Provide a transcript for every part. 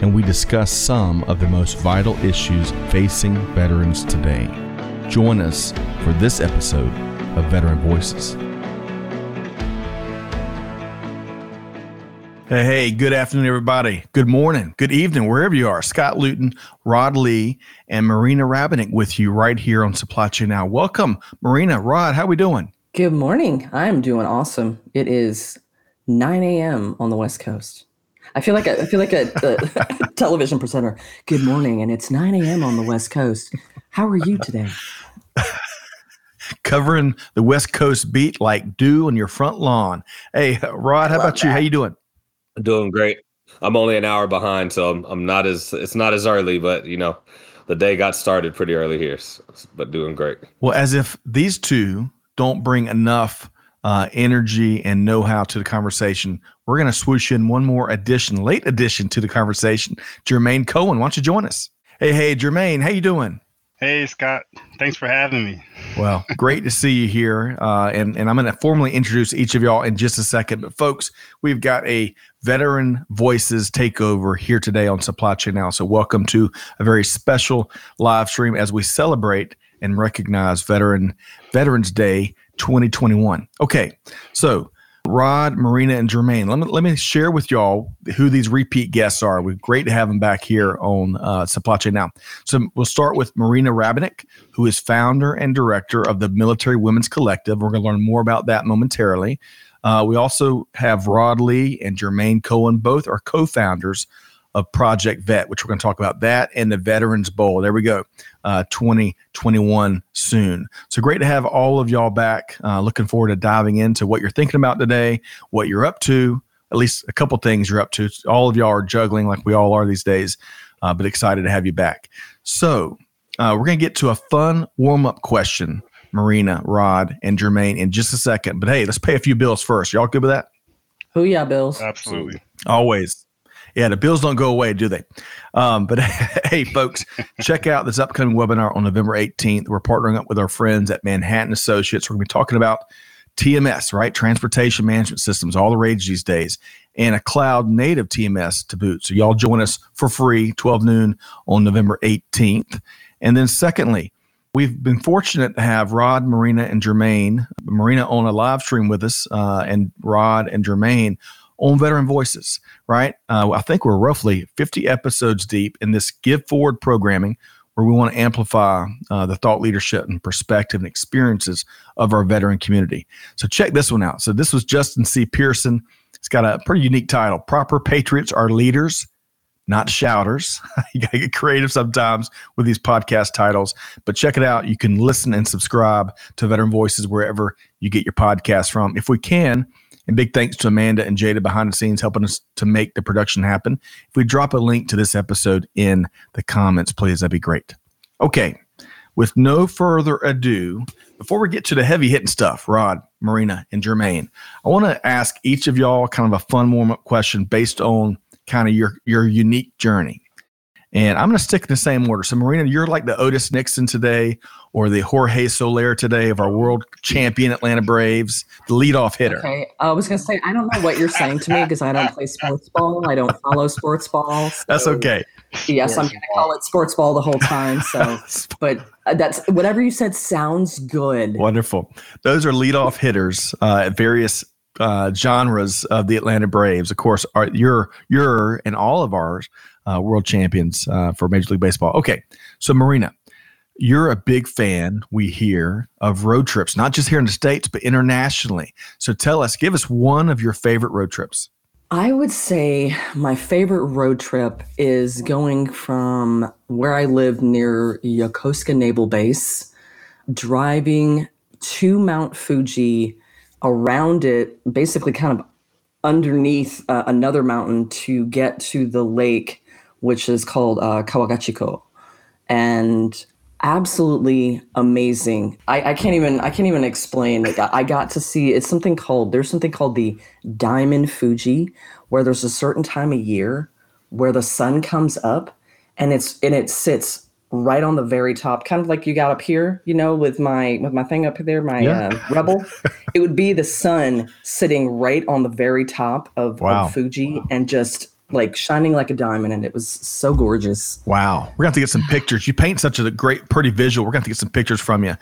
and we discuss some of the most vital issues facing veterans today. Join us for this episode of Veteran Voices. Hey, hey, good afternoon, everybody. Good morning, good evening, wherever you are. Scott Luton, Rod Lee, and Marina Rabinick with you right here on Supply Chain Now. Welcome, Marina. Rod, how are we doing? Good morning. I'm doing awesome. It is 9 a.m. on the West Coast. I feel like a, I feel like a, a television presenter. Good morning, and it's 9 a.m. on the West Coast. How are you today? Covering the West Coast beat like dew on your front lawn. Hey, Rod, how about that. you? How you doing? Doing great. I'm only an hour behind, so I'm, I'm not as it's not as early, but you know, the day got started pretty early here, so, but doing great. Well, as if these two don't bring enough uh, energy and know-how to the conversation. We're going to swoosh in one more addition, late addition to the conversation. Jermaine Cohen, why don't you join us? Hey, hey, Jermaine, how you doing? Hey, Scott. Thanks for having me. Well, great to see you here. Uh, and, and I'm going to formally introduce each of y'all in just a second. But, folks, we've got a Veteran Voices takeover here today on Supply Chain Now. So, welcome to a very special live stream as we celebrate and recognize Veteran Veterans Day 2021. Okay, so Rod, Marina, and Jermaine. Let me let me share with y'all who these repeat guests are. We're great to have them back here on uh, Supply Chain Now. So we'll start with Marina Rabinick, who is founder and director of the Military Women's Collective. We're going to learn more about that momentarily. Uh, we also have Rod Lee and Jermaine Cohen. Both are co-founders of Project Vet, which we're going to talk about that and the Veterans Bowl. There we go, uh, 2021 soon. So great to have all of y'all back. Uh, looking forward to diving into what you're thinking about today, what you're up to, at least a couple things you're up to. All of y'all are juggling like we all are these days, uh, but excited to have you back. So uh, we're going to get to a fun warm up question. Marina, Rod, and Jermaine in just a second. But hey, let's pay a few bills first. Y'all good with that? Who yeah, bills? Absolutely. Always. Yeah, the bills don't go away, do they? Um, but hey, folks, check out this upcoming webinar on November 18th. We're partnering up with our friends at Manhattan Associates. We're going to be talking about TMS, right? Transportation management systems, all the rage these days, and a cloud native TMS to boot. So, y'all join us for free, 12 noon on November 18th. And then, secondly, we've been fortunate to have Rod, Marina, and Jermaine. Marina on a live stream with us, uh, and Rod and Jermaine on Veteran Voices, right? Uh, I think we're roughly 50 episodes deep in this Give Forward programming where we want to amplify uh, the thought leadership and perspective and experiences of our veteran community. So check this one out. So this was Justin C. Pearson. It's got a pretty unique title Proper Patriots Are Leaders, Not Shouters. you got to get creative sometimes with these podcast titles, but check it out. You can listen and subscribe to Veteran Voices wherever you get your podcast from. If we can, and big thanks to Amanda and Jada behind the scenes helping us to make the production happen. If we drop a link to this episode in the comments, please, that'd be great. Okay, with no further ado, before we get to the heavy hitting stuff, Rod, Marina, and Jermaine, I want to ask each of y'all kind of a fun warm up question based on kind of your your unique journey. And I'm going to stick in the same order. So, Marina, you're like the Otis Nixon today or the Jorge Soler today of our world champion Atlanta Braves, the leadoff hitter. Okay. I was going to say, I don't know what you're saying to me because I don't play sports ball. I don't follow sports ball. So that's okay. Yes, sports I'm going to call it sports ball the whole time. So, but uh, that's whatever you said sounds good. Wonderful. Those are leadoff hitters uh, at various uh, genres of the Atlanta Braves. Of course, are you're you're and all of ours uh, world champions uh, for Major League Baseball. Okay, so Marina, you're a big fan, we hear, of road trips, not just here in the States, but internationally. So tell us, give us one of your favorite road trips. I would say my favorite road trip is going from where I live near Yokosuka Naval Base, driving to Mount Fuji, around it, basically kind of underneath uh, another mountain to get to the lake which is called uh, Kawaguchiko. and absolutely amazing. I, I, can't even I can't even explain. Like I got to see it's something called there's something called the Diamond Fuji, where there's a certain time of year where the sun comes up and it's and it sits right on the very top, kind of like you got up here, you know, with my with my thing up there, my yeah. uh, rebel. it would be the sun sitting right on the very top of, wow. of Fuji and just like shining like a diamond and it was so gorgeous. Wow. We're going to have to get some pictures. You paint such a great, pretty visual. We're going to, to get some pictures from you.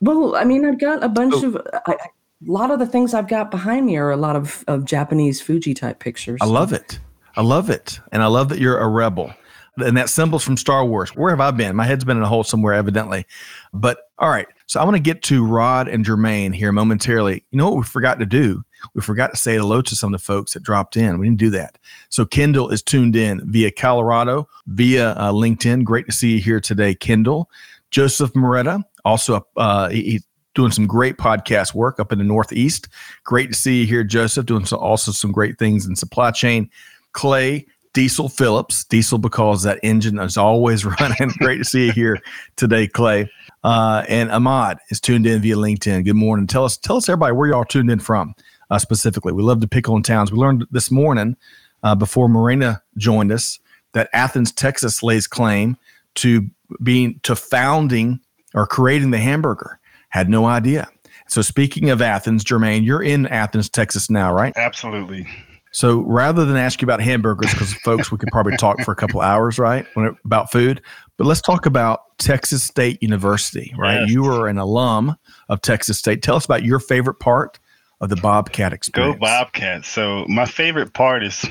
Well, I mean, I've got a bunch oh. of, I, a lot of the things I've got behind me are a lot of, of Japanese Fuji type pictures. I love it. I love it. And I love that you're a rebel. And that symbol's from Star Wars. Where have I been? My head's been in a hole somewhere, evidently. But all right. So I want to get to Rod and Jermaine here momentarily. You know what we forgot to do? We forgot to say hello to some of the folks that dropped in. We didn't do that. So Kendall is tuned in via Colorado, via uh, LinkedIn. Great to see you here today, Kendall. Joseph Moretta, also uh, he's doing some great podcast work up in the Northeast. Great to see you here, Joseph, doing some, also some great things in supply chain. Clay Diesel Phillips, Diesel because that engine is always running. Great to see you here today, Clay. Uh, and Ahmad is tuned in via LinkedIn. Good morning. Tell us, tell us everybody where y'all tuned in from uh, specifically. We love to pick on towns. We learned this morning uh, before Marina joined us that Athens, Texas lays claim to being to founding or creating the hamburger. Had no idea. So speaking of Athens, Jermaine, you're in Athens, Texas now, right? Absolutely. So rather than ask you about hamburgers, because folks, we could probably talk for a couple hours, right, it, about food. But let's talk about Texas State University, right? Yes. You are an alum of Texas State. Tell us about your favorite part of the Bobcat experience. Go Bobcats. So my favorite part is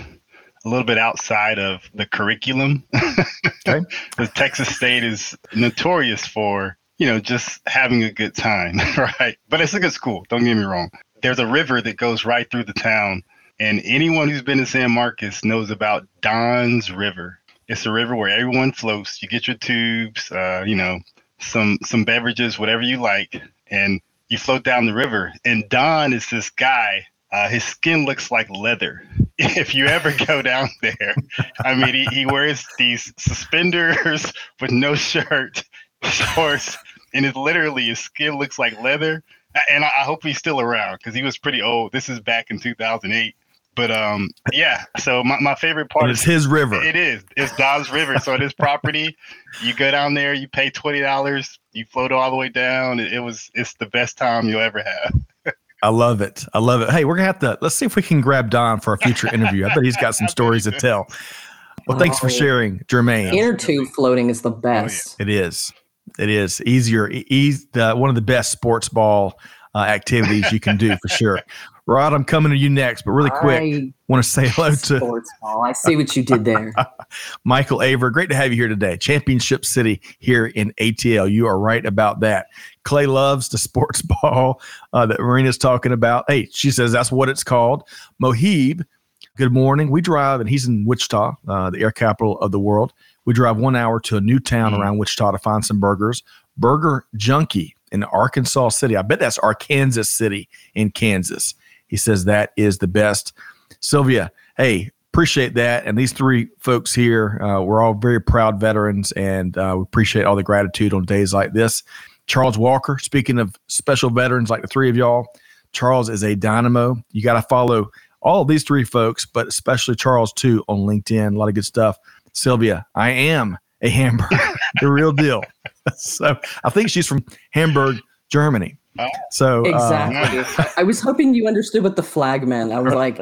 a little bit outside of the curriculum. okay. Because Texas State is notorious for, you know, just having a good time, right? But it's a good school. Don't get me wrong. There's a river that goes right through the town. And anyone who's been to San Marcos knows about Don's River. It's a river where everyone floats. You get your tubes, uh, you know, some some beverages, whatever you like, and you float down the river, and Don is this guy. Uh, his skin looks like leather. If you ever go down there, I mean, he, he wears these suspenders with no shirt, shorts, and it's literally his skin looks like leather. And I, I hope he's still around because he was pretty old. This is back in 2008. But um, yeah. So my, my favorite part it's is his river. It is. It's Don's River. So it is property. You go down there. You pay twenty dollars. You float all the way down. It, it was. It's the best time you'll ever have. I love it. I love it. Hey, we're gonna have to let's see if we can grab Don for a future interview. I bet he's got some stories to tell. Well, thanks for oh. sharing, Jermaine. Inner tube floating is the best. Oh, yeah. It is. It is easier. Easy, uh, one of the best sports ball uh, activities you can do for sure. Rod, I'm coming to you next, but really quick, I want to say hello to sports ball. I see what you did there. Michael Aver, great to have you here today. Championship City here in ATL. You are right about that. Clay loves the sports ball uh, that Marina's talking about. Hey, she says that's what it's called. Mohib, good morning. We drive, and he's in Wichita, uh, the air capital of the world. We drive one hour to a new town mm-hmm. around Wichita to find some burgers. Burger Junkie in Arkansas City. I bet that's Arkansas City in Kansas. He says that is the best. Sylvia, hey, appreciate that. And these three folks here, uh, we're all very proud veterans, and uh, we appreciate all the gratitude on days like this. Charles Walker, speaking of special veterans like the three of y'all, Charles is a dynamo. You got to follow all these three folks, but especially Charles too on LinkedIn. A lot of good stuff. Sylvia, I am a Hamburg, the real deal. so I think she's from Hamburg, Germany. So uh, exactly. Uh, I was hoping you understood what the flag meant. I was like.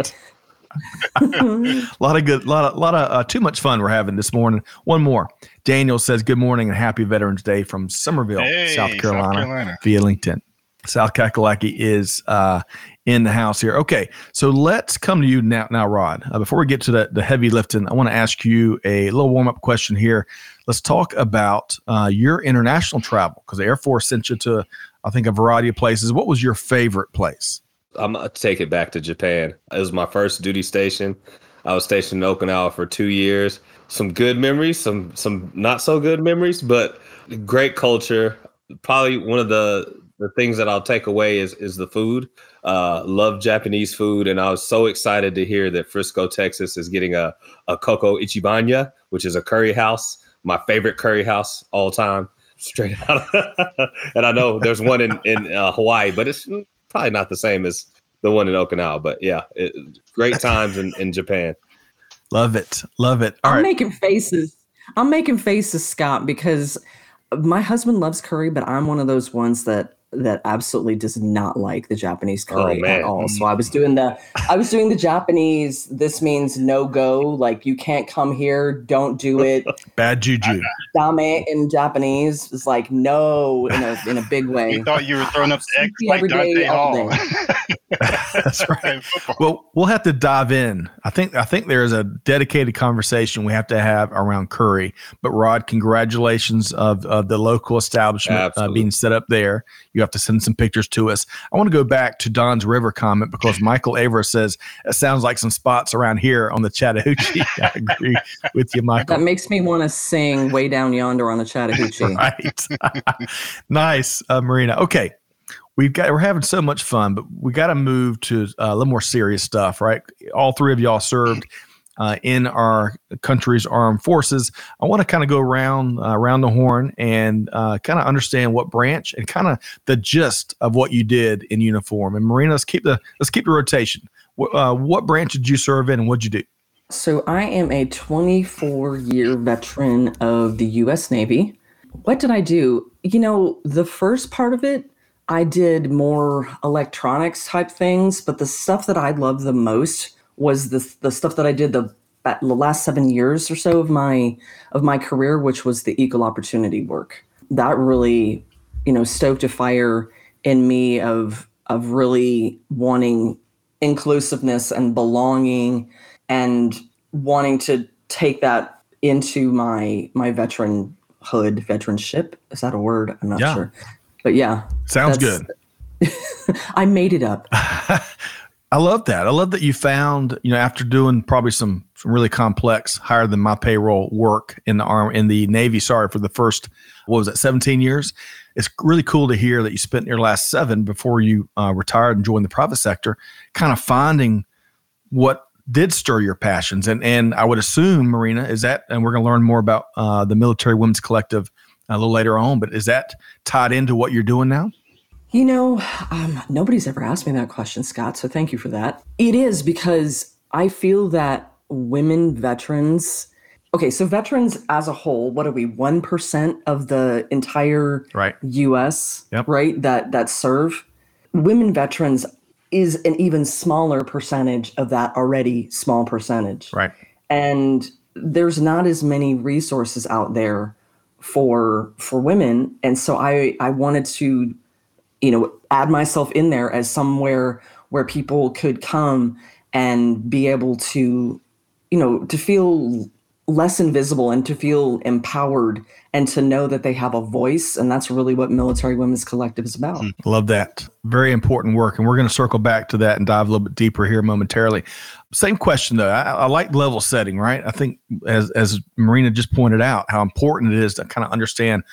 a lot of good, lot of, lot of uh, too much fun we're having this morning. One more. Daniel says, "Good morning and happy Veterans Day from Summerville, hey, South, Carolina, South, Carolina, via LinkedIn." South Kakalaki is uh, in the house here. Okay, so let's come to you now, now Rod. Uh, before we get to the, the heavy lifting, I want to ask you a little warm up question here. Let's talk about uh, your international travel because the Air Force sent you to I think a variety of places. What was your favorite place? I'm gonna take it back to Japan. It was my first duty station. I was stationed in Okinawa for two years. Some good memories, some some not so good memories, but great culture. Probably one of the the things that I'll take away is is the food. Uh, love Japanese food, and I was so excited to hear that Frisco, Texas, is getting a a Coco Ichibanya, which is a curry house my favorite curry house all time, straight out. and I know there's one in in uh, Hawaii, but it's probably not the same as the one in Okinawa. But yeah, it, great times in, in Japan. Love it, love it. All I'm right. making faces. I'm making faces, Scott, because my husband loves curry, but I'm one of those ones that that absolutely does not like the Japanese oh, curry oh, at all. So I was doing the I was doing the Japanese. This means no go. Like you can't come here. Don't do it. Bad juju. Dame in Japanese is like no in a in a big way. You thought you were throwing up the X like Dante Hall. That's right. Well, we'll have to dive in. I think I think there is a dedicated conversation we have to have around curry. But Rod, congratulations of, of the local establishment uh, being set up there. You have to send some pictures to us. I want to go back to Don's River comment because Michael Aver says it sounds like some spots around here on the Chattahoochee. I agree with you, Michael. That makes me want to sing way down yonder on the Chattahoochee. right. nice, uh, Marina. Okay, we've got we're having so much fun, but we got to move to uh, a little more serious stuff, right? All three of y'all served uh, in our country's armed forces. I want to kind of go around uh, around the horn and uh, kind of understand what branch and kind of the gist of what you did in uniform. And Marina, let's keep the let's keep the rotation. Uh, what branch did you serve in, and what'd you do? So I am a 24 year veteran of the U.S. Navy. What did I do? You know, the first part of it I did more electronics type things, but the stuff that I loved the most was the the stuff that I did the the last seven years or so of my of my career, which was the equal opportunity work. That really, you know, stoked a fire in me of of really wanting inclusiveness and belonging and wanting to take that into my my veteranhood, veteranship. Is that a word? I'm not yeah. sure. But yeah. Sounds good. I made it up. I love that. I love that you found, you know, after doing probably some some really complex, higher than my payroll work in the arm in the Navy. Sorry for the first, what was it, seventeen years? It's really cool to hear that you spent your last seven before you uh, retired and joined the private sector, kind of finding what did stir your passions. And and I would assume, Marina, is that, and we're going to learn more about uh, the Military Women's Collective a little later on. But is that tied into what you're doing now? You know, um, nobody's ever asked me that question, Scott. So thank you for that. It is because I feel that women veterans. Okay, so veterans as a whole, what are we? One percent of the entire right. U.S. Yep. right that that serve. Women veterans is an even smaller percentage of that already small percentage. Right. And there's not as many resources out there for for women and so i i wanted to you know add myself in there as somewhere where people could come and be able to you know to feel less invisible and to feel empowered and to know that they have a voice and that's really what military women's collective is about hmm. love that very important work and we're going to circle back to that and dive a little bit deeper here momentarily same question though. I, I, like level setting, right? I think as as Marina just pointed out, how important it is to kind of understand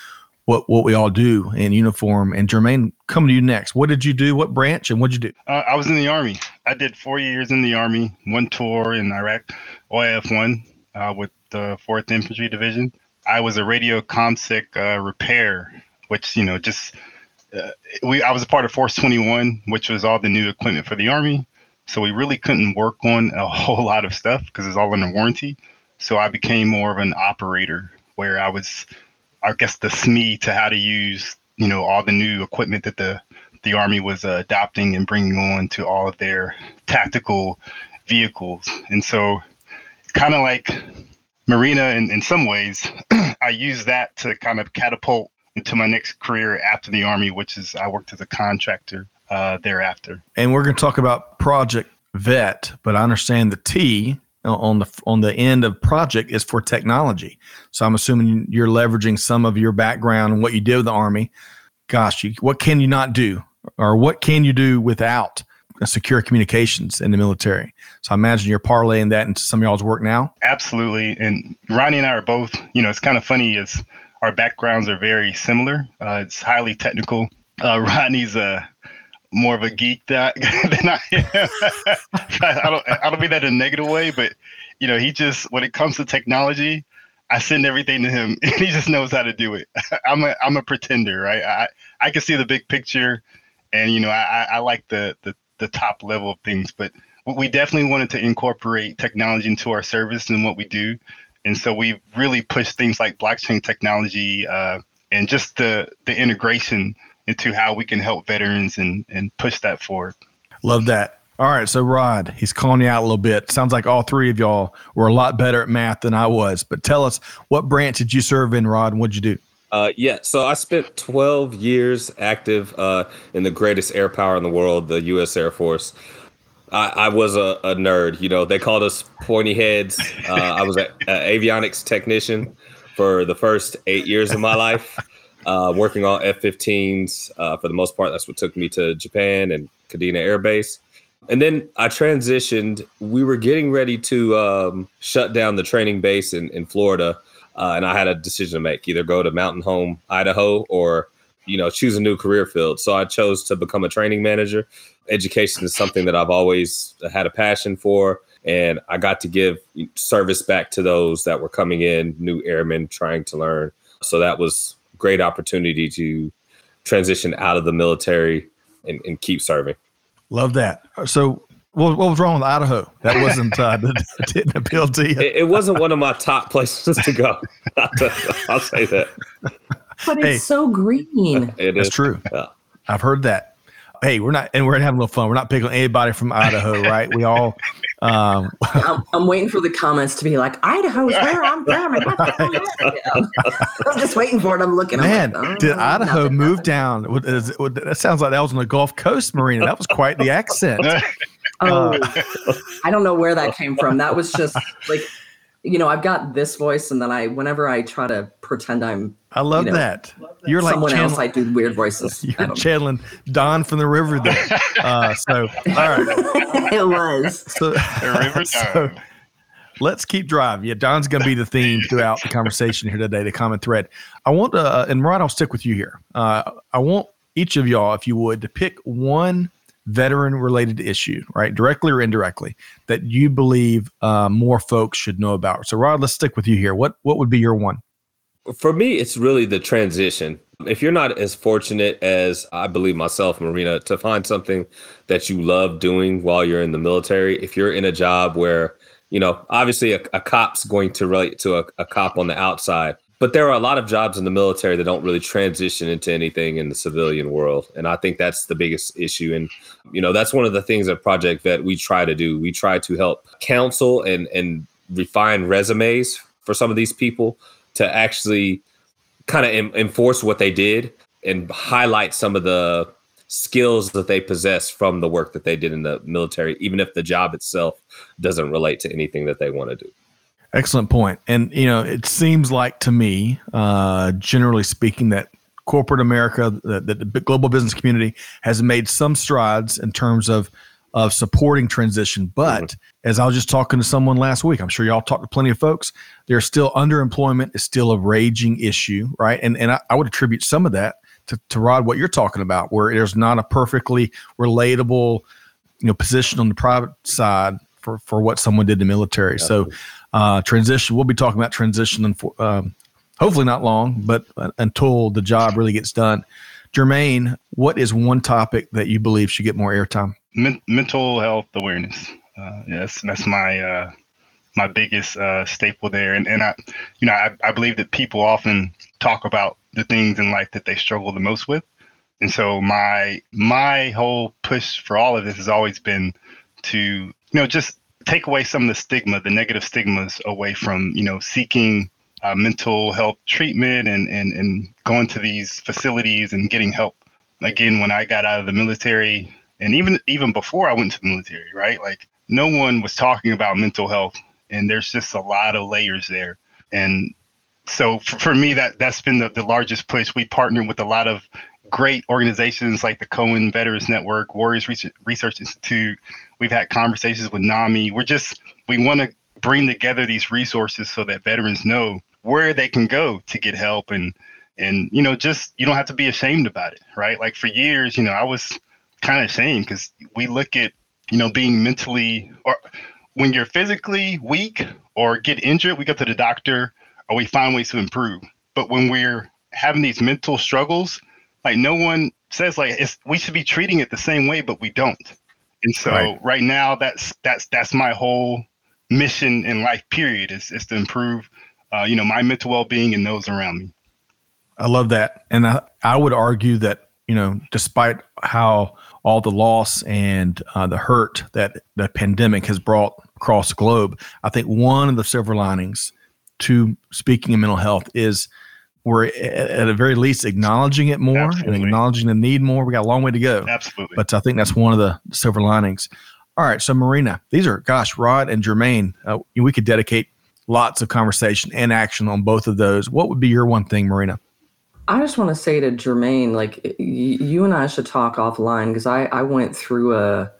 what what we all do in uniform. And Jermaine, coming to you next. What did you do? What branch and what did you do? Uh, I was in the army. I did four years in the army. One tour in Iraq, OIF one uh, with the Fourth Infantry Division. I was a radio comsec uh, repair, which you know just. Uh, we I was a part of Force 21, which was all the new equipment for the army. So we really couldn't work on a whole lot of stuff because it's all under warranty. So I became more of an operator where I was, I guess, the SME to how to use, you know, all the new equipment that the the Army was uh, adopting and bringing on to all of their tactical vehicles. And so, kind of like Marina, in, in some ways, I use that to kind of catapult into my next career after the Army, which is I worked as a contractor uh, thereafter. And we're going to talk about Project Vet, but I understand the T on the on the end of project is for technology. So I'm assuming you're leveraging some of your background and what you did with the Army. Gosh, you, what can you not do, or what can you do without secure communications in the military? So I imagine you're parlaying that into some of y'all's work now. Absolutely, and Ronnie and I are both. You know, it's kind of funny is our backgrounds are very similar. Uh, it's highly technical. Uh, Ronnie's a more of a geek that than I am. I don't I don't mean that in a negative way, but you know, he just when it comes to technology, I send everything to him, and he just knows how to do it. I'm a I'm a pretender, right? I I can see the big picture, and you know I I like the the the top level of things, but we definitely wanted to incorporate technology into our service and what we do, and so we really pushed things like blockchain technology uh, and just the the integration into how we can help veterans and and push that forward. Love that. All right, so Rod, he's calling you out a little bit. Sounds like all three of y'all were a lot better at math than I was. But tell us, what branch did you serve in, Rod, and what'd you do? Uh, yeah, so I spent 12 years active uh, in the greatest air power in the world, the U.S. Air Force. I, I was a, a, nerd. You know, they called us pointy heads. Uh, I was an avionics technician for the first eight years of my life, uh, working on F-15s. Uh, for the most part, that's what took me to Japan and Kadena Air Base. And then I transitioned. We were getting ready to um, shut down the training base in, in Florida. Uh, and I had a decision to make either go to Mountain Home, Idaho, or you know, choose a new career field. So I chose to become a training manager. Education is something that I've always had a passion for. And I got to give service back to those that were coming in, new airmen trying to learn. So that was great opportunity to transition out of the military and, and keep serving. Love that. So, what, what was wrong with Idaho? That wasn't uh, didn't appeal to you. It, it, wasn't one of my top places to go. I'll say that. But it's hey, so green. It That's is. true. Yeah. I've heard that hey, we're not, and we're having a little fun. We're not picking anybody from Idaho, right? We all. Um, I'm, I'm, waiting for the comments to be like, Idaho's where I'm from. I'm just waiting for it. I'm looking. Man, I'm like, oh, did Idaho move down? That sounds like that was on the Gulf Coast Marina. That was quite the accent. Oh, uh, I don't know where that came from. That was just like you know, I've got this voice, and then I, whenever I try to pretend I'm, I love, you know, that. You're like someone else. I do weird voices. You're channeling Don from the river there. Uh, so, all right, it was so, so let's keep driving. Yeah, Don's going to be the theme throughout the conversation here today. The common thread. I want to, uh, and Ryan, I'll stick with you here. Uh, I want each of y'all, if you would, to pick one veteran related issue, right? Directly or indirectly, that you believe uh, more folks should know about. So, Rod, let's stick with you here. What what would be your one? For me, it's really the transition. If you're not as fortunate as I believe myself, Marina, to find something that you love doing while you're in the military, if you're in a job where, you know, obviously a, a cop's going to relate to a, a cop on the outside, but there are a lot of jobs in the military that don't really transition into anything in the civilian world and i think that's the biggest issue and you know that's one of the things at project vet we try to do. We try to help counsel and and refine resumes for some of these people to actually kind of em- enforce what they did and highlight some of the skills that they possess from the work that they did in the military even if the job itself doesn't relate to anything that they want to do Excellent point. And you know, it seems like to me, uh, generally speaking, that corporate America, the, the global business community, has made some strides in terms of of supporting transition. But mm-hmm. as I was just talking to someone last week, I'm sure y'all talked to plenty of folks. There's still underemployment is still a raging issue, right? And and I, I would attribute some of that to, to Rod what you're talking about, where there's not a perfectly relatable, you know, position on the private side for for what someone did in the military. So uh, transition. We'll be talking about transition, for, um, hopefully not long, but uh, until the job really gets done. Jermaine, what is one topic that you believe should get more airtime? Men- mental health awareness. Uh, yes, that's my uh, my biggest uh, staple there, and and I, you know, I, I believe that people often talk about the things in life that they struggle the most with, and so my my whole push for all of this has always been to you know just take away some of the stigma, the negative stigmas away from, you know, seeking uh, mental health treatment and, and, and going to these facilities and getting help. Again, when I got out of the military and even even before I went to the military, right? Like no one was talking about mental health and there's just a lot of layers there. And so for, for me, that that's been the, the largest push. We partnered with a lot of great organizations like the Cohen Veterans Network, Warriors Research Institute. We've had conversations with NAMI. We're just, we want to bring together these resources so that veterans know where they can go to get help and, and, you know, just, you don't have to be ashamed about it, right? Like for years, you know, I was kind of ashamed because we look at, you know, being mentally or when you're physically weak or get injured, we go to the doctor or we find ways to improve. But when we're having these mental struggles, like no one says like we should be treating it the same way, but we don't. And so right, right now that's that's that's my whole mission in life period is, is to improve uh, you know my mental well-being and those around me. I love that. And I, I would argue that you know despite how all the loss and uh, the hurt that the pandemic has brought across the globe i think one of the silver linings to speaking of mental health is we're at the very least acknowledging it more Absolutely. and acknowledging the need more. We got a long way to go. Absolutely. But I think that's one of the silver linings. All right. So, Marina, these are, gosh, Rod and Jermaine, uh, we could dedicate lots of conversation and action on both of those. What would be your one thing, Marina? I just want to say to Jermaine, like y- you and I should talk offline because I, I went through a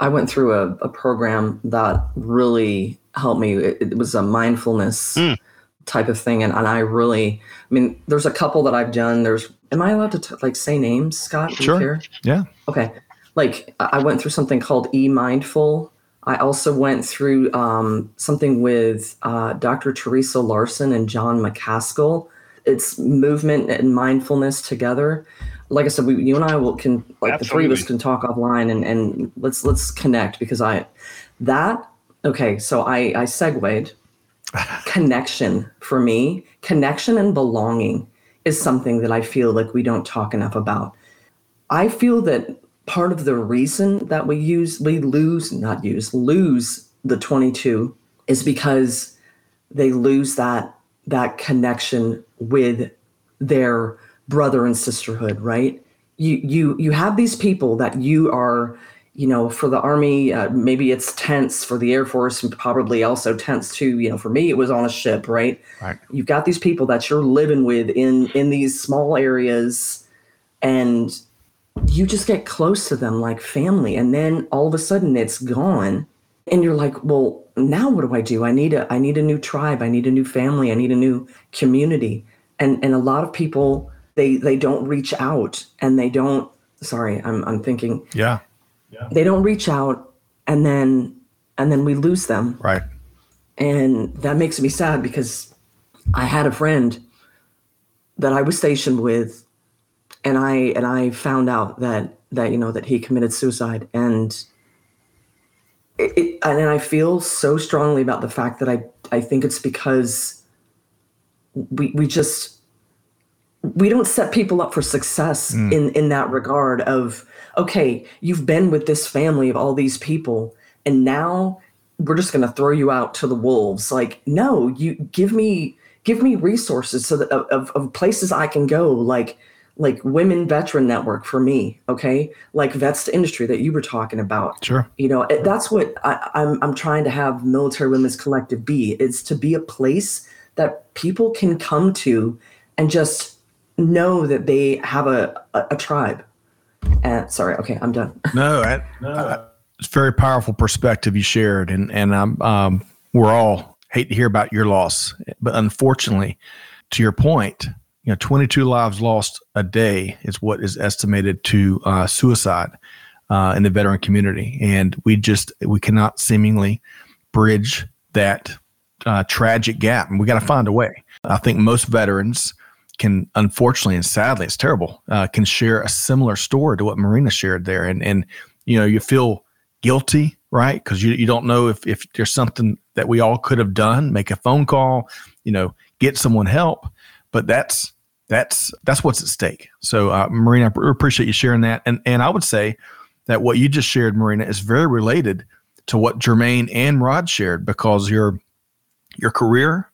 I went through a, a program that really helped me. It, it was a mindfulness mm type of thing. And, and I really, I mean, there's a couple that I've done. There's, am I allowed to t- like say names, Scott? Sure. Yeah. Okay. Like I went through something called E Mindful. I also went through um, something with uh, Dr. Theresa Larson and John McCaskill. It's movement and mindfulness together. Like I said, we, you and I will can like Absolutely. the three of us can talk offline and, and let's let's connect because I that okay. So I I segued connection for me, connection and belonging is something that I feel like we don't talk enough about. I feel that part of the reason that we use, we lose, not use, lose the 22 is because they lose that that connection with their brother and sisterhood, right? You you you have these people that you are you know, for the Army, uh, maybe it's tense for the Air Force, and probably also tense too. You know, for me, it was on a ship, right? Right. You've got these people that you're living with in in these small areas, and you just get close to them like family, and then all of a sudden it's gone, and you're like, well, now what do I do? I need a I need a new tribe, I need a new family, I need a new community, and and a lot of people they they don't reach out, and they don't. Sorry, I'm I'm thinking. Yeah they don't reach out and then and then we lose them. Right. And that makes me sad because I had a friend that I was stationed with and I and I found out that that you know that he committed suicide and it, it, and I feel so strongly about the fact that I I think it's because we we just we don't set people up for success mm. in in that regard of okay, you've been with this family of all these people, and now we're just going to throw you out to the wolves. Like, no, you give me give me resources so that of, of places I can go, like like women veteran network for me okay? Like vets to industry that you were talking about. Sure. You know that's what I, I'm, I'm trying to have military women's collective be it's to be a place that people can come to and just know that they have a, a, a tribe and sorry, okay, I'm done. no, I, no. it's very powerful perspective you shared, and and um, um, we're all hate to hear about your loss, but unfortunately, to your point, you know, 22 lives lost a day is what is estimated to uh, suicide uh, in the veteran community, and we just we cannot seemingly bridge that uh, tragic gap, and we got to find a way. I think most veterans can unfortunately and sadly it's terrible uh, can share a similar story to what marina shared there. And and you know you feel guilty right? Because you, you don't know if, if there's something that we all could have done make a phone call you know get someone help. But that's that's that's what's at stake. So uh, marina i appreciate you sharing that. And and i would say that what you just shared marina is very related to what jermaine and rod shared because your your career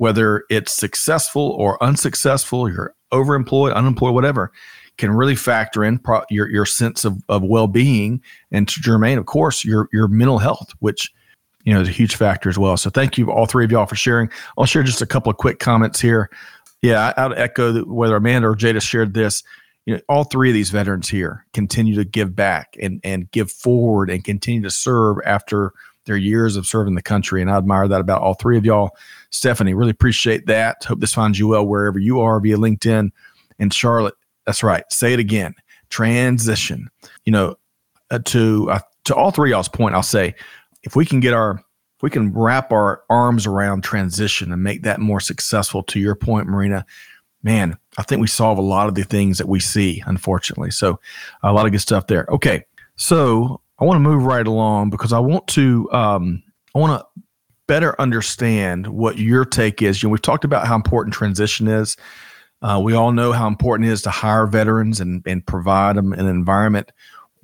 whether it's successful or unsuccessful, you're overemployed, unemployed, whatever, can really factor in pro- your your sense of, of well being. And to Jermaine, of course, your your mental health, which you know is a huge factor as well. So thank you all three of y'all for sharing. I'll share just a couple of quick comments here. Yeah, I, would echo whether Amanda or Jada shared this. You know, all three of these veterans here continue to give back and and give forward and continue to serve after their years of serving the country. And I admire that about all three of y'all. Stephanie, really appreciate that. Hope this finds you well wherever you are via LinkedIn. And Charlotte, that's right. Say it again. Transition. You know, uh, to uh, to all three y'all's point, I'll say, if we can get our we can wrap our arms around transition and make that more successful. To your point, Marina, man, I think we solve a lot of the things that we see, unfortunately. So, a lot of good stuff there. Okay, so I want to move right along because I want to um, I want to better understand what your take is. You know, we've talked about how important transition is. Uh, we all know how important it is to hire veterans and and provide them an environment.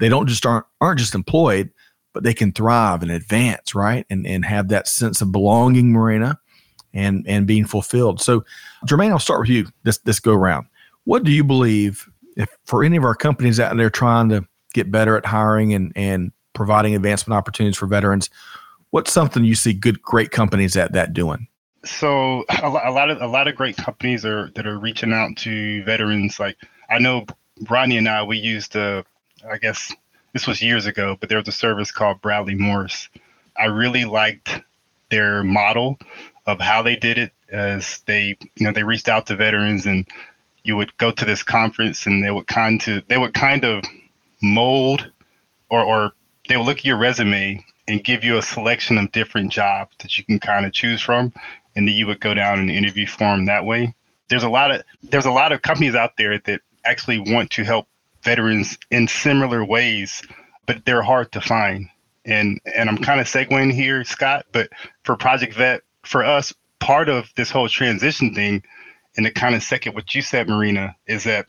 They don't just aren't aren't just employed, but they can thrive and advance, right? And and have that sense of belonging, Marina and and being fulfilled. So, Jermaine, I'll start with you. This this go around. What do you believe if for any of our companies out there trying to get better at hiring and and providing advancement opportunities for veterans? What's something you see good great companies at that doing? So a, lot of a lot of great companies are that are reaching out to veterans. Like I know Ronnie and I, we used a, I guess this was years ago, but there was a service called Bradley Morris. I really liked their model of how they did it as they you know they reached out to veterans and you would go to this conference and they would kind of they would kind of mold or or they would look at your resume and give you a selection of different jobs that you can kind of choose from and then you would go down and interview for them that way. There's a lot of there's a lot of companies out there that actually want to help veterans in similar ways but they're hard to find. And and i'm kind of segueing here scott but for project vet for us, part of this whole transition thing, and to kind of second what you said, Marina, is that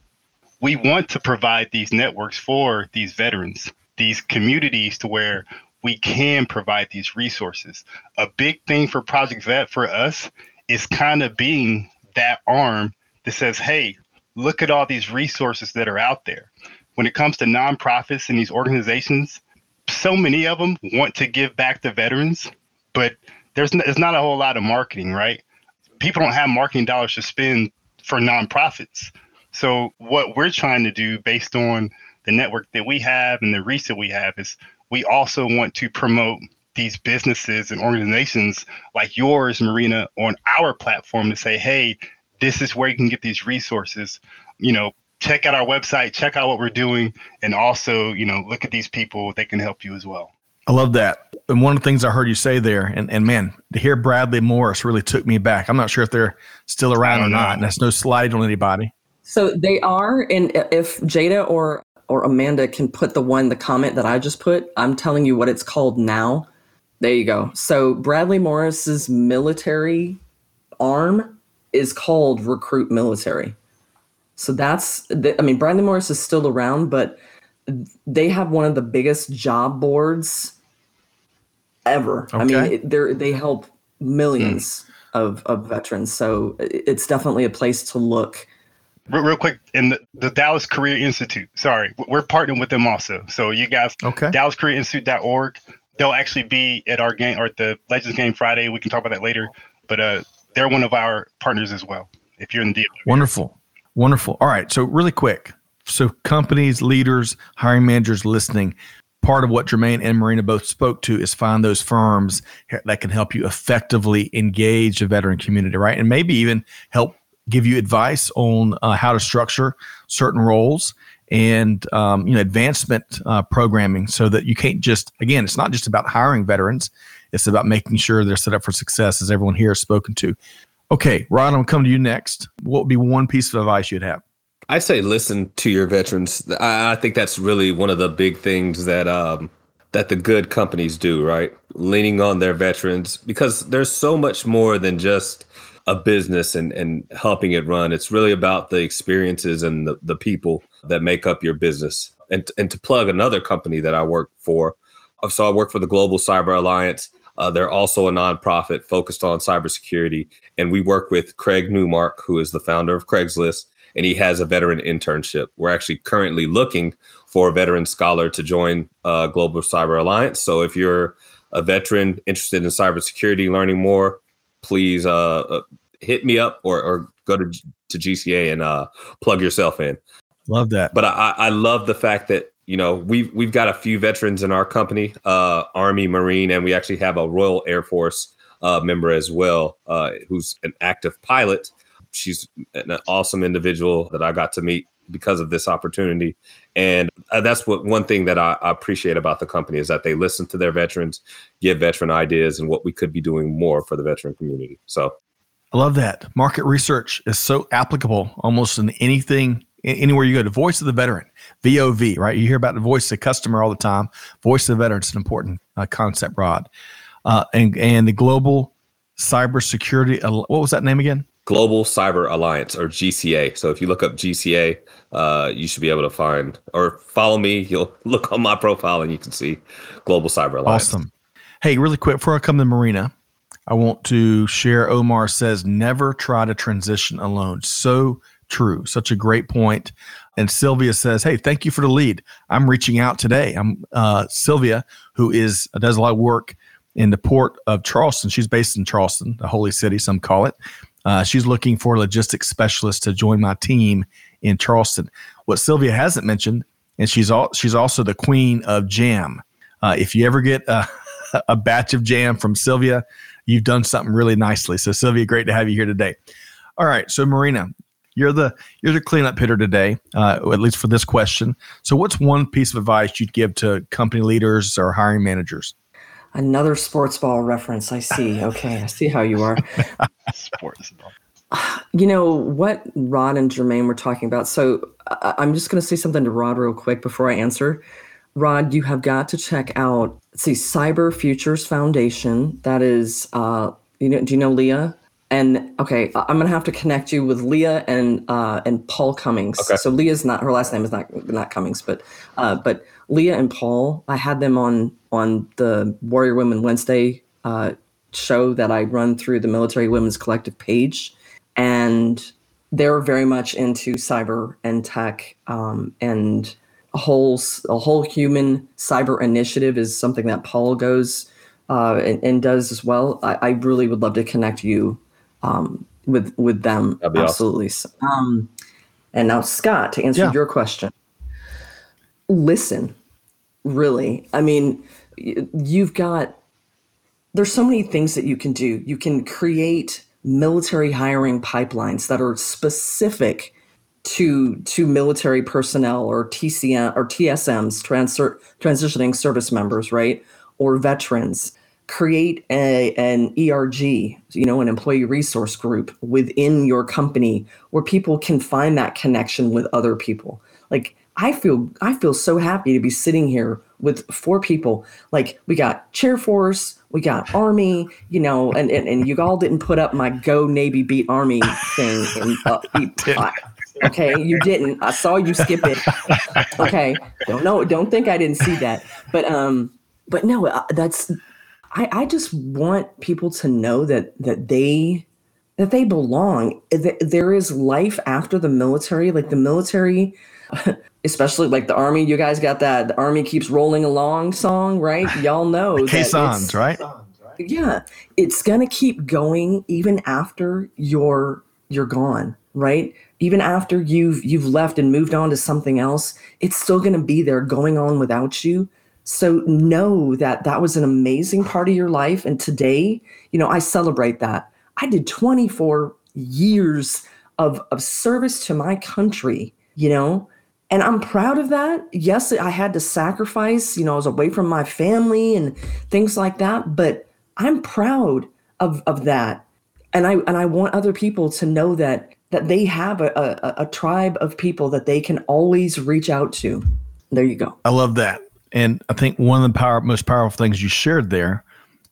we want to provide these networks for these veterans, these communities to where we can provide these resources. A big thing for Project Vet for us is kind of being that arm that says, hey, look at all these resources that are out there. When it comes to nonprofits and these organizations, so many of them want to give back to veterans, but there's it's not a whole lot of marketing, right? People don't have marketing dollars to spend for nonprofits. So what we're trying to do based on the network that we have and the reach that we have is we also want to promote these businesses and organizations like yours, Marina, on our platform to say, hey, this is where you can get these resources. You know, check out our website, check out what we're doing, and also, you know, look at these people. They can help you as well. I love that. And one of the things I heard you say there, and, and man, to hear Bradley Morris really took me back. I'm not sure if they're still around or not. And that's no slide on anybody. So they are. And if Jada or or Amanda can put the one, the comment that I just put, I'm telling you what it's called now. There you go. So Bradley Morris's military arm is called Recruit Military. So that's, the, I mean, Bradley Morris is still around, but they have one of the biggest job boards ever. Okay. I mean, they they help millions mm. of of veterans, so it's definitely a place to look. Real, quick, in the, the, Dallas Career Institute. Sorry, we're partnering with them also. So you guys, okay, DallasCareerInstitute.org. They'll actually be at our game or at the Legends game Friday. We can talk about that later. But uh, they're one of our partners as well. If you're in the wonderful, wonderful. All right, so really quick. So companies, leaders, hiring managers listening, part of what Jermaine and Marina both spoke to is find those firms that can help you effectively engage the veteran community, right? And maybe even help give you advice on uh, how to structure certain roles and um, you know advancement uh, programming so that you can't just again it's not just about hiring veterans it's about making sure they're set up for success as everyone here has spoken to okay rod i'm come to you next what would be one piece of advice you'd have I say listen to your veterans. I, I think that's really one of the big things that um, that the good companies do, right? Leaning on their veterans because there's so much more than just a business and, and helping it run. It's really about the experiences and the, the people that make up your business. And, and to plug another company that I work for, so I work for the Global Cyber Alliance. Uh, they're also a nonprofit focused on cybersecurity. And we work with Craig Newmark, who is the founder of Craigslist and he has a veteran internship. We're actually currently looking for a veteran scholar to join uh, Global Cyber Alliance. So if you're a veteran interested in cybersecurity, learning more, please uh, uh hit me up or, or go to to GCA and uh, plug yourself in. Love that. But I, I love the fact that you know we've we've got a few veterans in our company, uh, Army, Marine, and we actually have a Royal Air Force uh, member as well, uh, who's an active pilot she's an awesome individual that I got to meet because of this opportunity. And uh, that's what one thing that I, I, appreciate about the company is that they listen to their veterans, give veteran ideas, and what we could be doing more for the veteran community. So, I love that. Market research is so applicable almost in anything, anywhere you go. The voice of the veteran, VOV, right? You hear about the voice of the customer all the time. Voice of the veteran is an important uh, concept, Rod. Uh, and and the global cybersecurity. What was that name again? Global Cyber Alliance or GCA. So if you look up GCA, uh, you should be able to find or follow me. You'll look on my profile and you can see Global Cyber Alliance. Awesome. Hey, really quick before I come to Marina, I want to share Omar says never try to transition alone. So true. Such a great point. And Sylvia says, "Hey, thank you for the lead. I'm reaching out today. I'm uh, Sylvia, who is does a lot of work in the port of Charleston. She's based in Charleston, the holy city, some call it. Uh, she's looking for a logistics specialist to join my team in Charleston. What Sylvia hasn't mentioned, and she's all, she's also the queen of jam. Uh, if you ever get a, a batch of jam from Sylvia, you've done something really nicely. So Sylvia, great to have you here today. All right, so Marina, you're the you're the cleanup hitter today, uh, at least for this question. So, what's one piece of advice you'd give to company leaders or hiring managers? Another sports ball reference. I see. Okay, I see how you are. sports ball. You know what Rod and Jermaine were talking about. So I'm just going to say something to Rod real quick before I answer. Rod, you have got to check out. see, Cyber Futures Foundation. That is, uh, you know, do you know Leah? And okay, I'm gonna have to connect you with Leah and uh, and Paul Cummings. Okay. So Leah's not her last name is not not Cummings, but uh, but Leah and Paul, I had them on on the Warrior Women Wednesday uh, show that I run through the Military Women's Collective page, and they're very much into cyber and tech, um, and a whole a whole human cyber initiative is something that Paul goes uh, and, and, does as well. I, I, really would love to connect you um, with with them. Absolutely. Awesome. Um, and now, Scott, to answer yeah. your question, listen. Really, I mean, you've got there's so many things that you can do. You can create military hiring pipelines that are specific to to military personnel or TCM or TSMs, transfer, transitioning service members, right, or veterans. Create a, an ERG, you know, an employee resource group within your company where people can find that connection with other people. Like I feel I feel so happy to be sitting here with four people. Like we got Chair Force, we got Army, you know, and, and, and you all didn't put up my Go Navy Beat Army thing. And, uh, uh, okay, you didn't. I saw you skip it. Okay, don't know. Don't think I didn't see that. But um, but no, uh, that's. I I just want people to know that that they that they belong. There is life after the military. Like the military especially like the army. You guys got that the army keeps rolling along song, right? Y'all know caissons, right? Yeah, it's gonna keep going even after you're you're gone, right? Even after you've you've left and moved on to something else, it's still gonna be there, going on without you. So know that that was an amazing part of your life, and today, you know, I celebrate that. I did 24 years of of service to my country, you know, and I'm proud of that. Yes, I had to sacrifice, you know, I was away from my family and things like that, but I'm proud of, of that. And I and I want other people to know that that they have a, a, a tribe of people that they can always reach out to. There you go. I love that. And I think one of the power, most powerful things you shared there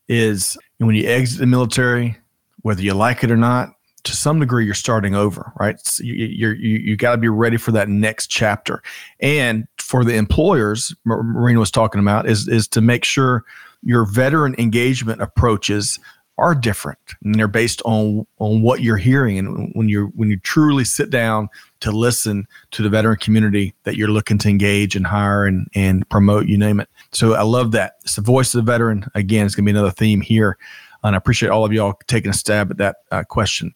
is when you exit the military, whether you like it or not, to some degree you're starting over right? So you, you you got to be ready for that next chapter. And for the employers marina was talking about is is to make sure your veteran engagement approaches are different and they're based on on what you're hearing and when you when you truly sit down to listen to the veteran community that you're looking to engage and hire and and promote you name it. So i love that. It's the voice of the veteran. Again it's going to be another theme here. And i appreciate all of y'all taking a stab at that uh, question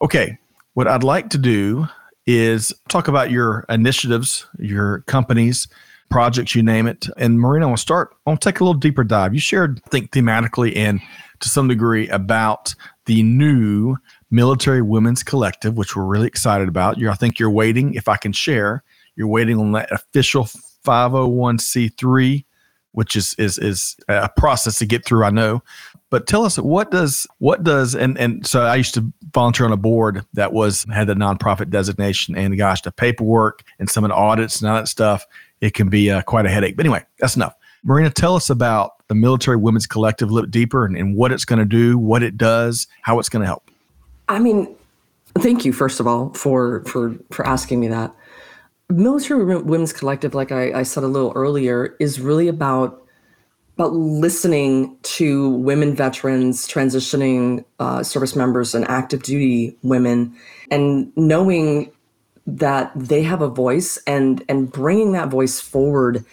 Okay, what I'd like to do is talk about your initiatives, your companies, projects, you name it. And Marina, I to start, I to take a little deeper dive. You shared, I think, thematically and to some degree about the new Military Women's Collective, which we're really excited about. You're, I think you're waiting, if I can share, you're waiting on that official 501c3 which is is is a process to get through i know but tell us what does what does and and so i used to volunteer on a board that was had the nonprofit designation and gosh the paperwork and some of the audits and all that stuff it can be uh, quite a headache. But anyway that's enough. Marina tell us about the military women's collective a little deeper and, and what it's going to do what it does how it's going to help. I mean thank you first of all for for for asking me that. Military women's collective like I, I said a little earlier is really about about listening to women veterans, transitioning uh, service members, and active duty women, and knowing that they have a voice and and bringing that voice forward,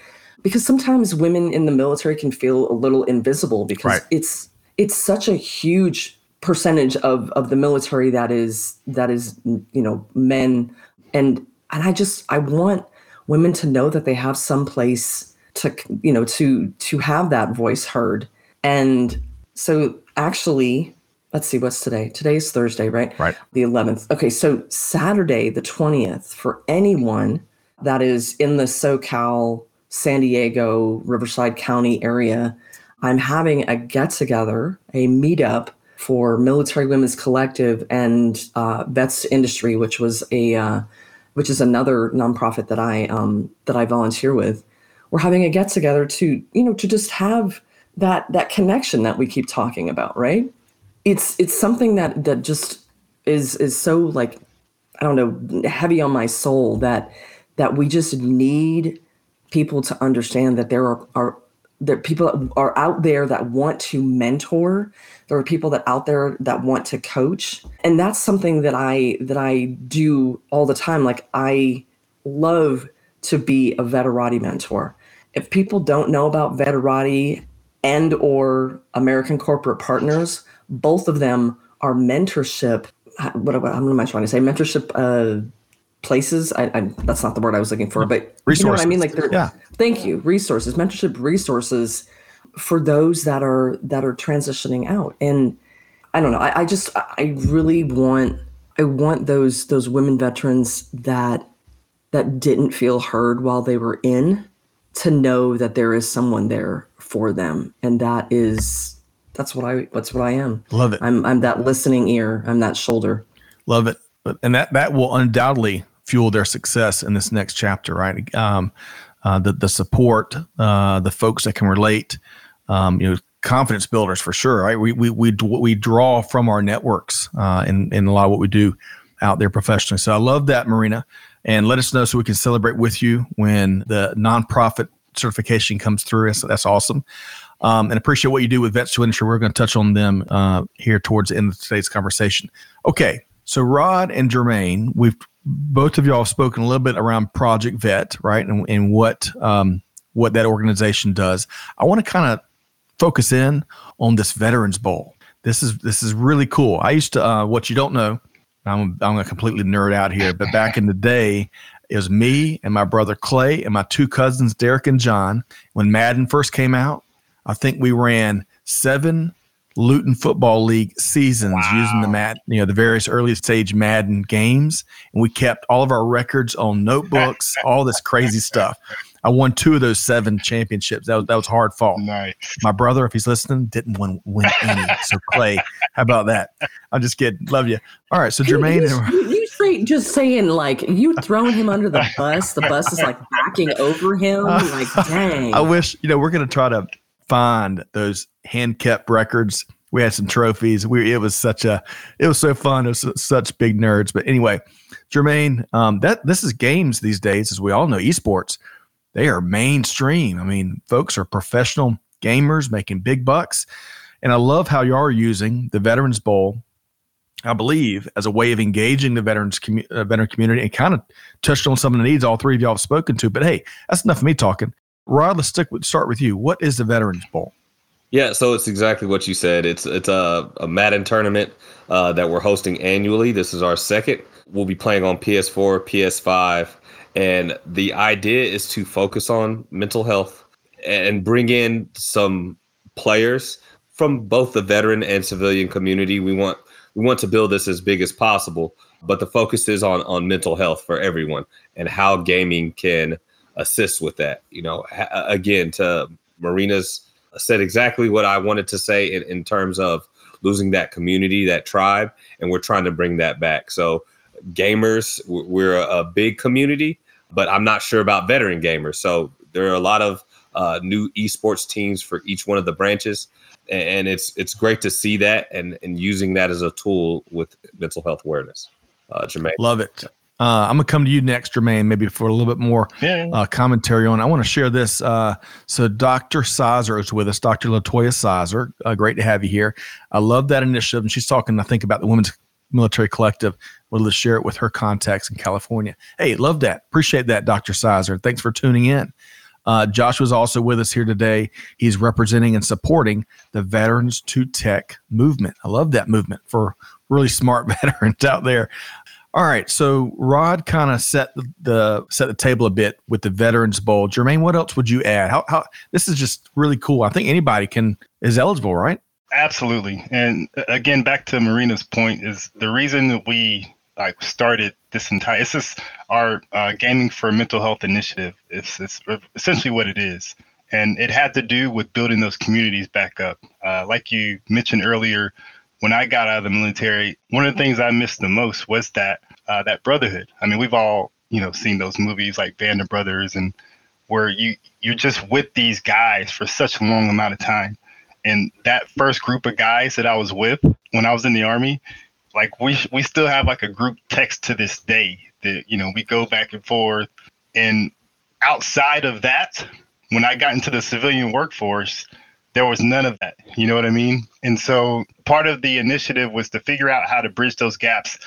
because sometimes women in the military can feel a little invisible because right. it's it's such a huge percentage of of the military that is that is you know men and and I just I want women to know that they have some place to you know to to have that voice heard. And so actually let's see what's today? Today's thursday right? Right. The 11th okay so saturday the 20th for anyone that is in the socal san diego riverside county area i'm having a get together a meetup for military women's collective and uh, vets industry which was a uh, which is another nonprofit that i um, that i volunteer with we're having a get together to you know to just have that that connection that we keep talking about right? It's it's something that that just is is so like i don't know heavy on my soul that that we just need people to understand that there are are there people are out there that want to mentor. There are people that out there that want to coach. And that's something that i that i do all the time. Like i love to be a veterati mentor if people don't know about Veterati and or American Corporate Partners, both of them are mentorship. What, what, am I trying to say? Mentorship uh, places. I, I, that's not the word I was looking for, but resources. you know what I mean. Like, yeah. Thank you. Resources, mentorship resources for those that are that are transitioning out. And I don't know. I, I just I really want I want those those women veterans that that didn't feel heard while they were in to know that there is someone there for them. And that is that's what i that's what i am. Love it. I'm i'm that listening ear. I'm that shoulder. Love it. And that that will undoubtedly fuel their success in this next chapter right? Um uh, the the support uh the folks that can relate um you know confidence builders for sure right? We we we, we draw from our networks uh in in a lot of what we do out there professionally. So i love that marina and let us know so we can celebrate with you when the nonprofit certification comes through. So that's awesome. Um, and appreciate what you do with Vets to Industry. We're going to touch on them uh, here towards the end of today's conversation. Okay, so Rod and Jermaine, we've both of y'all have spoken a little bit around Project Vet, right, and, and what um, what that organization does. I want to kind of focus in on this Veterans Bowl. This is this is really cool. I used to uh, what you don't know I'm I'm gonna completely nerd out here, but back in the day, it was me and my brother Clay and my two cousins Derek and John. When Madden first came out, I think we ran seven Luton Football League seasons wow. using the mat, you know, the various early stage Madden games, and we kept all of our records on notebooks, all this crazy stuff. I won two of those seven championships. That was, that was hard fought. Nice. My brother, if he's listening, didn't win, win any. so Clay, how about that? I'm just kidding. Love you. All right. So Jermaine, you, you straight just saying like you throwing him under the bus. The bus is like backing over him. Like dang. I wish you know we're gonna try to find those hand kept records. We had some trophies. We it was such a it was so fun. It was such big nerds. But anyway, Jermaine, um, that this is games these days, as we all know, esports they are mainstream. I mean, folks are professional gamers making big bucks. And I love how you are using the Veterans Bowl, I believe, as a way of engaging the veterans commu- uh, veteran community and kind of touched on some of the needs all three of y'all have spoken to. But hey, that's enough of me talking. Rod, let's stick with, start with you. What is the Veterans Bowl? Yeah, so it's exactly what you said. It's it's a, a Madden tournament uh, that we're hosting annually. This is our second. We'll be playing on PS4, PS5, And the idea is to focus on mental health and bring in some players from both the veteran and civilian community. We want we want to build this as big as possible, but the focus is on on mental health for everyone and how gaming can assist with that. You know, again, to Marina's said exactly what I wanted to say in, in terms of losing that community, that tribe, and we're trying to bring that back. So, gamers, we're a, big community, but I'm not sure about veteran gamers. So, there are a lot of uh, new esports teams for each one of the branches, and it's it's great to see that and and using that as a tool with mental health awareness. Uh, Jermaine, love it. Uh, I'm gonna come to you next, Jermaine, maybe for a little bit more yeah. uh, commentary on. I want to share this. Uh, so, Dr. Sizer is with us, Dr. Latoya Sizer. Uh, great to have you here. I love that initiative, and she's talking, I think, about the Women's Military Collective. To share it with her contacts in California. Hey, love that. Appreciate that, Dr. Sizer. Thanks for tuning in. Uh, Josh was also with us here today. He's representing and supporting the Veterans to Tech movement. I love that movement for really smart veterans out there. All right, so Rod kind of set the, the, set the table a bit with the Veterans Bowl. Jermaine, what else would you add? How, how this is just really cool. I think anybody can is eligible, right? Absolutely. And uh, again, back to Marina's point is the reason that we like started this entire. This is our uh, gaming for mental health initiative. It's it's essentially what it is, and it had to do with building those communities back up. Uh, like you mentioned earlier, when I got out of the military, one of the things I missed the most was that uh, that brotherhood. I mean, we've all you know seen those movies like Band of Brothers, and where you you're just with these guys for such a long amount of time. And that first group of guys that I was with when I was in the army, like we we still have like a group text to this day that you know we go back and forth. And outside of that, when I got into the civilian workforce, there was none of that. You know what I mean? And so part of the initiative was to figure out how to bridge those gaps.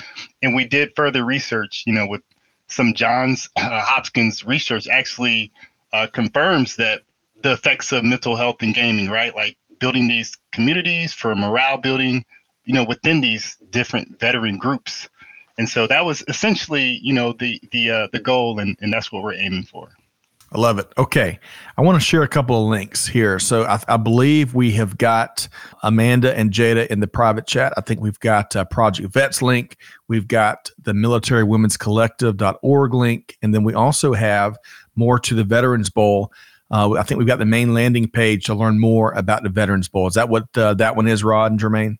And we did further research, you know, with some Johns uh, Hopkins research actually uh, confirms that the effects of mental health and gaming, right? Like building these communities for morale building, you know, within these different veteran groups. And so that was essentially, you know, the the uh, the goal, and, and that's what we're aiming for. I love it. Okay. I want to share a couple of links here. So I, I, believe we have got Amanda and Jada in the private chat. I think we've got uh, Project Vets link. We've got the Military Women's Collective.org link. And then we also have more to the Veterans Bowl. Uh, I think we've got the main landing page to learn more about the Veterans Bowl. Is that what uh, that one is, Rod and Jermaine?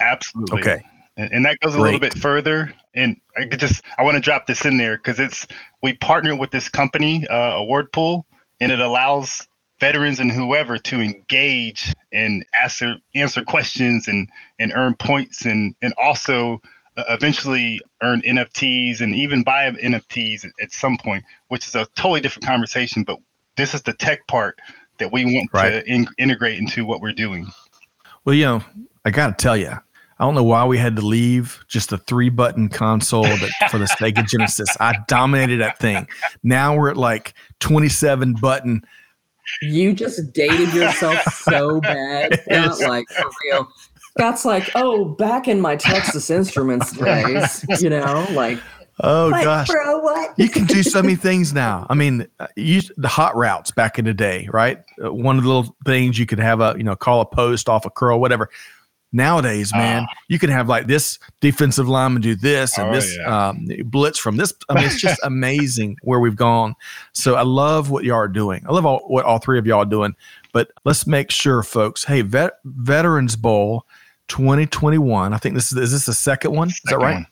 Absolutely. Okay. And, that goes a little bit further. And I just I want to drop this in there because it's we partnered with this company, uh, Award Pool, and it allows veterans and whoever to engage and answer answer questions and and earn points and and also uh, eventually earn NFTs and even buy NFTs at, at, some point, which is a totally different conversation. But this is the tech part that we want right. to in, integrate into what we're doing. Well, you know, I got to tell you, I don't know why we had to leave just a three button console that, for the Sega Genesis. I dominated that thing. Now we're at like 27 button. You just dated yourself so bad. Not like for real. That's like, oh, back in my Texas Instruments days, you know, like. Oh like, gosh, bro, what? you can do so many things now. I mean, uh, you, the hot routes back in the day, right? Uh, one of the little things you could have a, you know, call a post off a curl, whatever Nowadays, man, uh, you can have like this defensive lineman do this and oh, this yeah. um, blitz from this. I mean, it's just amazing where we've gone. So I love what y'all are doing. I love all, what all three of y'all are doing. But let's make sure, folks. Hey, Vet- Veterans Bowl 2021. I think this is is this the second one? Is second that right? One.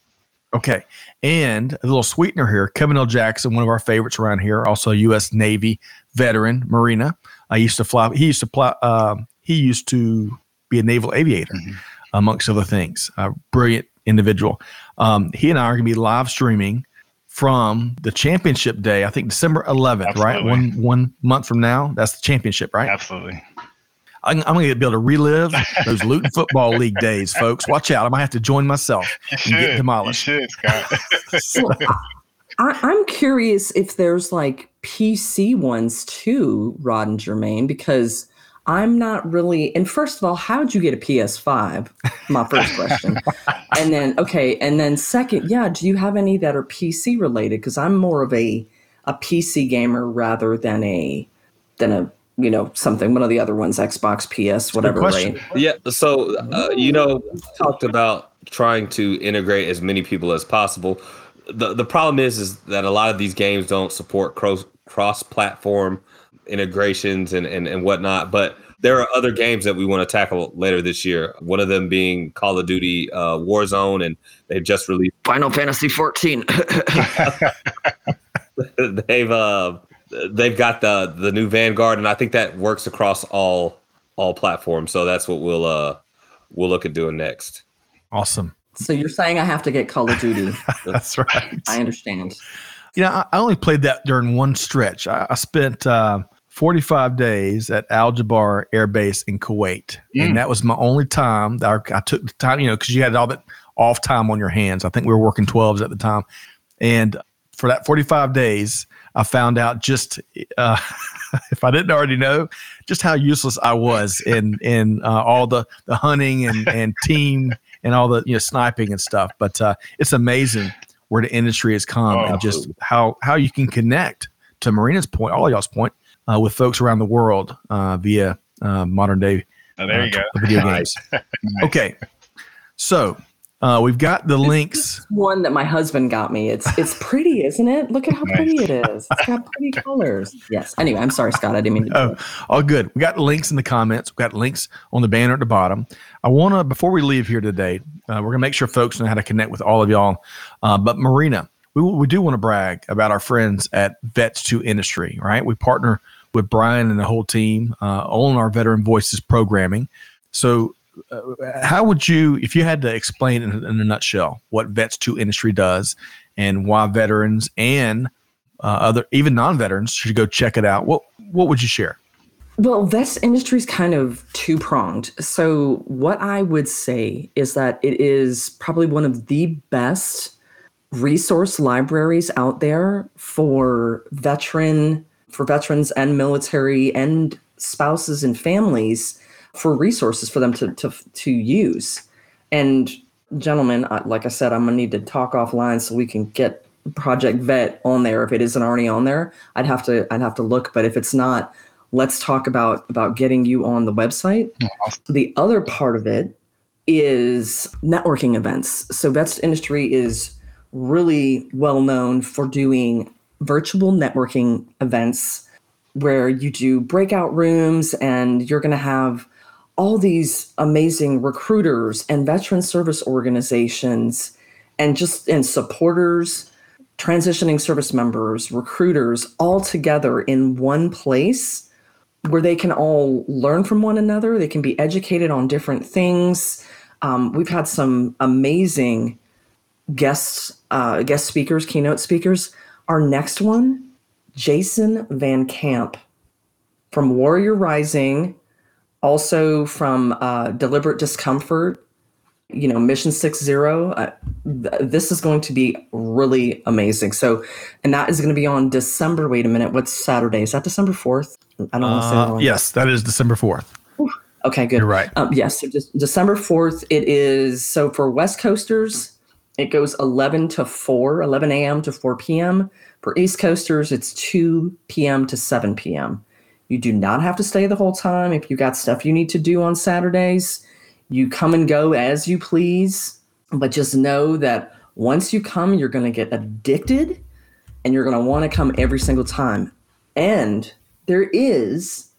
Okay. And a little sweetener here. Kevin L. Jackson, one of our favorites around here, also U.S. Navy veteran, Marina. I used to fly. He used to fly. Uh, he used to be a naval aviator, mm-hmm. amongst other things. A brilliant individual. Um, he and I are going to be live streaming from the championship day. I think December 11th, Absolutely. right? One one month from now. That's the championship, right? Absolutely. I'm, I'm going to be able to relive those Luton Football League days, folks. Watch out. I might have to join myself you and should. get demolished. You should, Scott. so, I, I'm curious if there's like PC ones too, Rod and Jermaine, because I'm not really. And first of all, how'd you get a PS5? My first question. and then, okay. And then, second, yeah, do you have any that are PC related? Because I'm more of a a PC gamer rather than a than a you know something one of the other ones xbox ps whatever right yeah so uh, you know talked about trying to integrate as many people as possible the the problem is is that a lot of these games don't support cross cross platform integrations and, and and whatnot but there are other games that we want to tackle later this year one of them being call of duty uh, warzone and they've just released final fantasy 14 they've uh they've got the the new Vanguard, and I think that works across all all platforms. So that's what we'll uh we'll look at doing next. Awesome. So you're saying I have to get Call of Duty? that's right. I understand. You know, I, I only played that during one stretch. I, I spent uh, 45 days at Al Jaber Air Base in Kuwait, mm. and that was my only time that I, I took the time. You know, because you had all that off time on your hands. I think we were working 12s at the time, and for that 45 days, I found out just uh, if I didn't already know just how useless I was in in uh, all the the hunting and and team and all the you know sniping and stuff. But uh, it's amazing where the industry has come oh, and just how how you can connect to Marina's point, all y'all's point, uh, with folks around the world uh, via uh, modern day. Oh, there you go. Video games. nice. Okay, so uh, we've got the links. One that my husband got me. It's it's pretty, isn't it? Look at how pretty it is. It's got pretty colors. Yes. Anyway, I'm sorry, Scott. I didn't mean to. Oh, all good. We got links in the comments. We got links on the banner at the bottom. I want to before we leave here today, uh, we're gonna make sure folks know how to connect with all of y'all. Uh, but Marina, we we do want to brag about our friends at Vets to Industry. Right, we partner with Brian and the whole team uh, on our Veteran Voices programming. So how would you, if you had to explain in, in, a nutshell what Vets to Industry does and why veterans and uh, other even non-veterans should go check it out? What what would you share? Well, Vets Industry is kind of two pronged. So what I would say is that it is probably one of the best resource libraries out there for veteran for veterans and military and spouses and families for resources for them to to to use. And gentlemen, like I said, I'm gonna need to talk offline so we can get Project Vet on there. If it isn't already on there, I'd have to I'd have to look. But if it's not, let's talk about about getting you on the website. The other part of it is networking events. So Vets Industry is really well known for doing virtual networking events where you do breakout rooms and you're going to have all these amazing recruiters and veteran service organizations and just and supporters transitioning service members recruiters all together in one place where they can all learn from one another. They can be educated on different things. Um, we've had some amazing guests uh, guest speakers keynote speakers. Our next one jason van camp from warrior rising also from uh, deliberate discomfort you know mission six zero uh, th- this is going to be really amazing. So and that is going to be on december wait a minute what's saturday? Is that december 4th i don't want to say uh, yes that is december 4th okay good. You're right. Um, yes so de- december 4th it is so for west coasters it goes 11 to 4 11 a.m to 4 p.m for east coasters it's 2 p.m to 7 p.m you do not have to stay the whole time. If you got stuff you need to do on Saturdays, you come and go as you please. But just know that once you come, you're going to get addicted and you're going to want to come every single time. And there is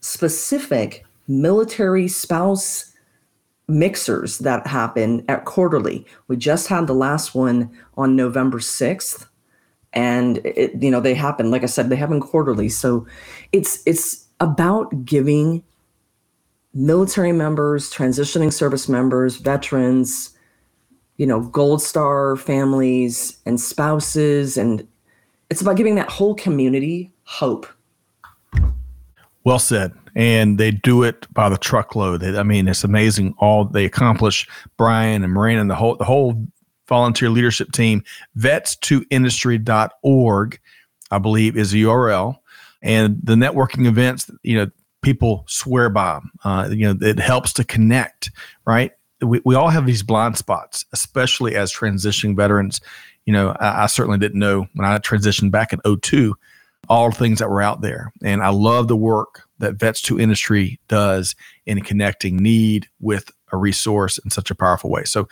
specific military spouse mixers that happen at quarterly. We just had the last one on November 6th and it, you know they happen like i said they happen quarterly. So it's it's about giving military members transitioning service members veterans you know gold star families and spouses. And it's about giving that whole community hope. Well said. And they do it by the truckload. I mean it's amazing all they accomplish. Brian and marina and the whole the whole volunteer leadership team. Vets2industry.org, I believe, is the URL. And the networking events, you know, people swear by. Uh, you know, it helps to connect, right? We, we all have these blind spots, especially as transitioning veterans. you know, I, I certainly didn't know when I transitioned back in 02 all things that were out there. And I love the work that Vets to Industry does in connecting need with a resource in such a powerful way. So,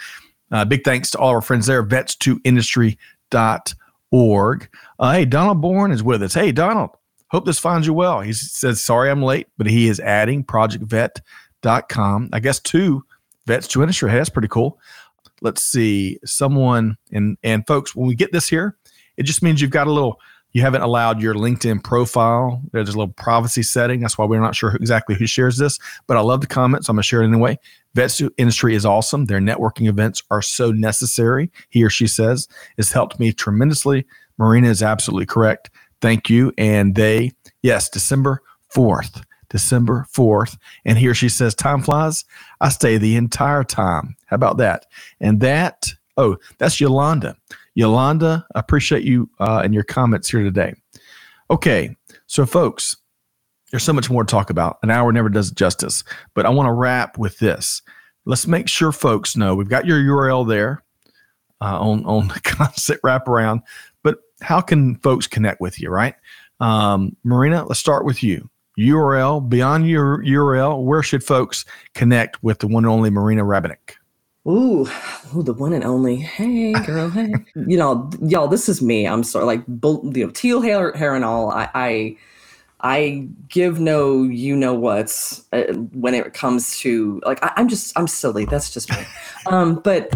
uh, big thanks to all our friends there, vets2industry.org. Uh, hey, Donald Bourne is with us. Hey, Donald, hope this finds you well. He says, sorry I'm late, but he is adding projectvet.com, I guess, to Vets2Industry. Hey, that's pretty cool. Let's see, someone, and, and folks, when we get this here, it just means you've got a little you haven't allowed your LinkedIn profile. There's a little privacy setting. That's why we're not sure exactly who shares this, but I love the comments. I'm going to share it anyway. Vets industry is awesome. Their networking events are so necessary. He or she says it's helped me tremendously. Marina is absolutely correct. Thank you. And they, yes, December 4th, December 4th. And he or she says, time flies. I stay the entire time. How about that? And that, oh, that's Yolanda. Yolanda, I appreciate you uh, and your comments here today. Okay, so folks, there's so much more to talk about. An hour never does justice, but I want to wrap with this. Let's make sure folks know we've got your URL there uh, on on the concept wraparound. But how can folks connect with you, right? Um, Marina, let's start with you. URL beyond your URL. Where should folks connect with the one and only Marina Rabinek? Ooh, ooh, the one and only. Hey, girl. Hey, you know, y'all. This is me. I'm sorry. Like, you know, teal hair, hair and all. I, I, I give no, you know what's uh, when it comes to like. I, I'm just, I'm silly. That's just me. um, but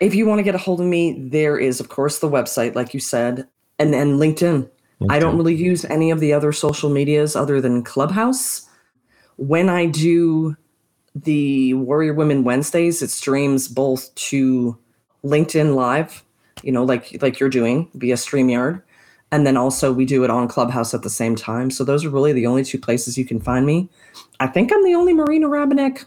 if you want to get a hold of me, there is, of course, the website, like you said, and then LinkedIn. LinkedIn. I don't really use any of the other social medias other than Clubhouse. When I do the Warrior Women Wednesdays, it streams both to LinkedIn Live, you know, like like you're doing via StreamYard. And then also we do it on Clubhouse at the same time. So those are really the only two places you can find me. I think I'm the only Marina Rabinek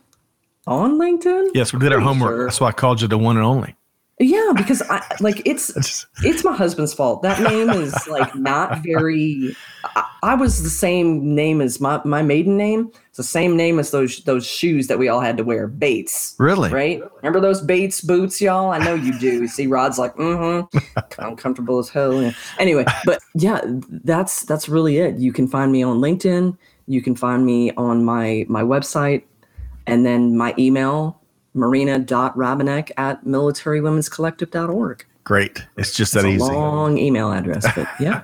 on LinkedIn. Yes, we did our homework. Sure. That's why I called you the one and only. Yeah, because I like it's it's my husband's fault. That name is like not very. I, I, was the same name as my my maiden name. It's the same name as those those shoes that we all had to wear. Bates. Really? Right? Remember those Bates boots, y'all? I know you do. See, Rod's like, mm-hmm. I'm comfortable as hell. Yeah. Anyway, but yeah, that's that's really it. You can find me on LinkedIn. You can find me on my my website, and then my email marina.rabinek at militarywomen'scollective.org. Great. It's just that it's easy. long email address, but yeah.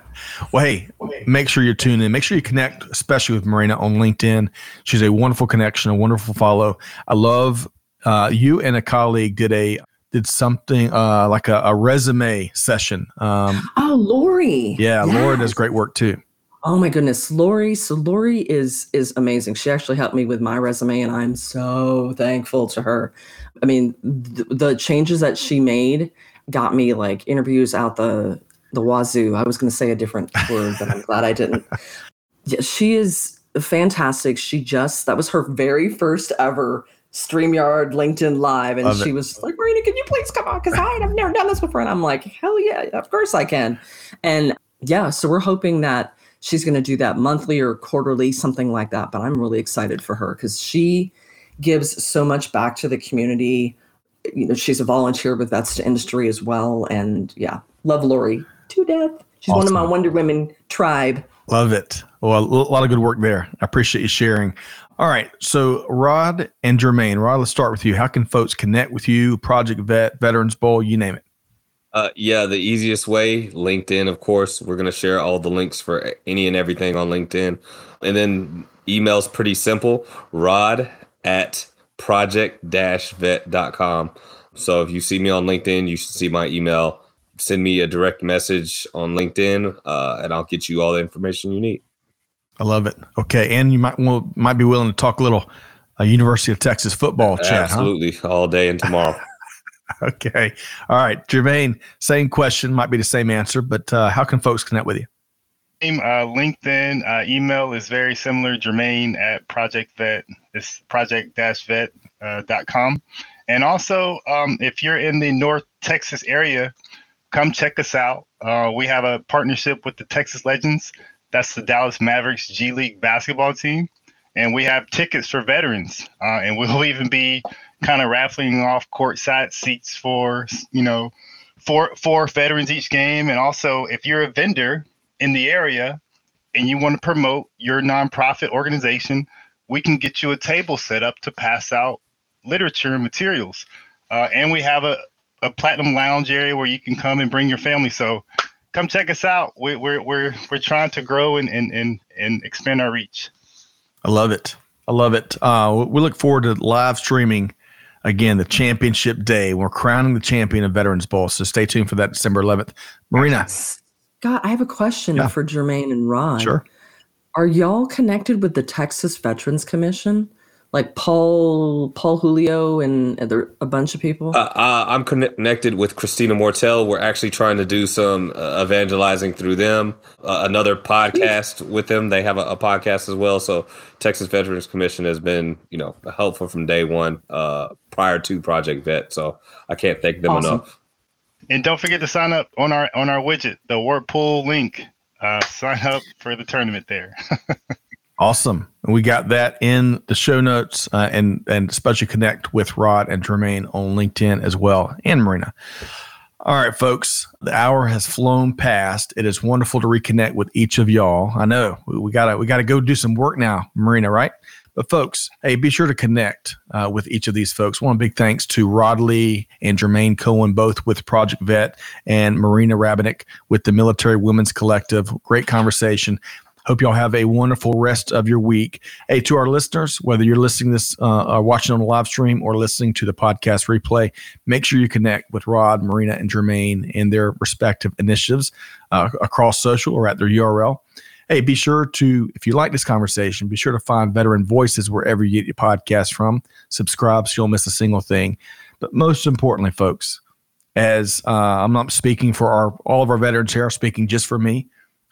well, hey, make sure you tune in. Make sure you connect, especially with Marina on LinkedIn. She's a wonderful connection, a wonderful follow. I love uh, you and a colleague did a did something uh, like a, a, resume session. Um, oh, Lori. Yeah, yes. Laura does great work too. Oh my goodness, Lori. So Lori is is amazing. She actually helped me with my resume, and I'm so thankful to her. I mean, th- the changes that she made got me like interviews out the the wazoo. I was going to say a different word, but I'm glad I didn't. Yeah, she is fantastic. She just that was her very first ever StreamYard LinkedIn Live, and Love she it. was like, Marina, can you please come on? Because I've never done this before. And I'm like, hell yeah, of course I can. And yeah, so we're hoping that she's going to do that monthly or quarterly, something like that. But I'm really excited for her because she gives so much back to the community. You know, she's a volunteer with Vets to Industry as well. And yeah, love Lori to death. She's awesome. one of my Wonder Women tribe. Love it. Well, a lot of good work there. I appreciate you sharing. All right. So, Rod and Jermaine, Rod, let's start with you. How can folks connect with you? Project Vet, Veterans Bowl, you name it. Uh, yeah, the easiest way, LinkedIn, of course. We're going to share all the links for any and everything on LinkedIn. And then email's pretty simple rod at project vet.com. So if you see me on LinkedIn, you should see my email. Send me a direct message on LinkedIn, uh, and I'll get you all the information you need. I love it. Okay, and you might well, might be willing to talk a little uh, University of Texas football chat. Absolutely, huh? all day and tomorrow. okay. All right. Jermaine, same question, might be the same answer, but uh, how can folks connect with you? Uh, LinkedIn, uh, email is very similar. Jermaine at Project Vet. It's project-vet.com. Uh, and also, um, if you're in the North Texas area, come check us out. Uh, we have a partnership with the Texas Legends. That's the Dallas Mavericks G League basketball team. And we have tickets for veterans. Uh, and we'll even be kind of raffling off courtside seats for you know for for veterans each game, and also if you're a vendor in the area and you want to promote your nonprofit organization, we can get you a table set up to pass out literature and materials. Uh, and we have a, a platinum lounge area where you can come and bring your family. So come check us out. We, we're we're we're trying to grow and and and, and expand our reach. I love it. I love it. Uh, we look forward to live streaming again the championship day. We're crowning the champion of Veterans Bowl. So stay tuned for that December 11th. Marina. Scott, I have a question yeah. for Jermaine and Rod. Sure. Are y'all connected with the Texas Veterans Commission? Like Paul Paul Julio and a bunch of people? Uh, uh, I'm connected with Christina Mortel. We're actually trying to do some uh, evangelizing through them. Uh, another podcast with them. They have a, a, podcast as well. So Texas Veterans Commission has been you know helpful from day one uh, prior to Project Vet. So I can't thank them awesome. enough. And don't forget to sign up on our on our widget, the Whirlpool link. Uh, sign up for the tournament there. Awesome. And we got that in the show notes uh, and and especially connect with Rod and Jermaine on LinkedIn as well and Marina. All right, folks, the hour has flown past. It is wonderful to reconnect with each of y'all. I know we, we gotta we gotta go do some work now, Marina, right? But folks, hey, be sure to connect uh, with each of these folks. One big thanks to Rod Lee and Jermaine Cohen, both with Project Vet, and Marina Rabinek with the Military Women's Collective. Great conversation. Hope y'all have a wonderful rest of your week. Hey, to our listeners, whether you're listening this uh, or watching on the live stream or listening to the podcast replay, make sure you connect with Rod, Marina, and Jermaine in their respective initiatives uh, across social or at their URL. Hey, be sure to, if you like this conversation, be sure to find Veteran Voices wherever you get your podcast from. Subscribe so you'll miss a single thing. But most importantly, folks, as uh, I'm not speaking for our all of our veterans here, I'm speaking just for me.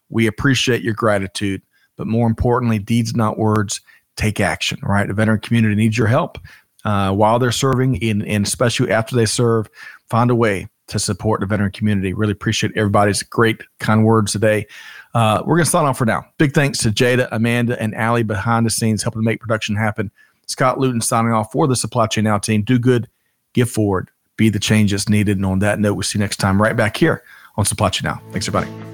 We appreciate your gratitude, but more importantly, deeds, not words, take action, right? The veteran community needs your help uh, while they're serving, and, and especially after they serve. Find a way to support the veteran community. Really appreciate everybody's great, kind words today. Uh, we're going to sign off for now. Big thanks to Jada, Amanda, and Allie behind the scenes helping to make production happen. Scott Luton signing off for the Supply Chain Now team. Do good, give forward, be the change that's needed. And on that note, we'll see you next time right back here on Supply Chain Now. Thanks, everybody.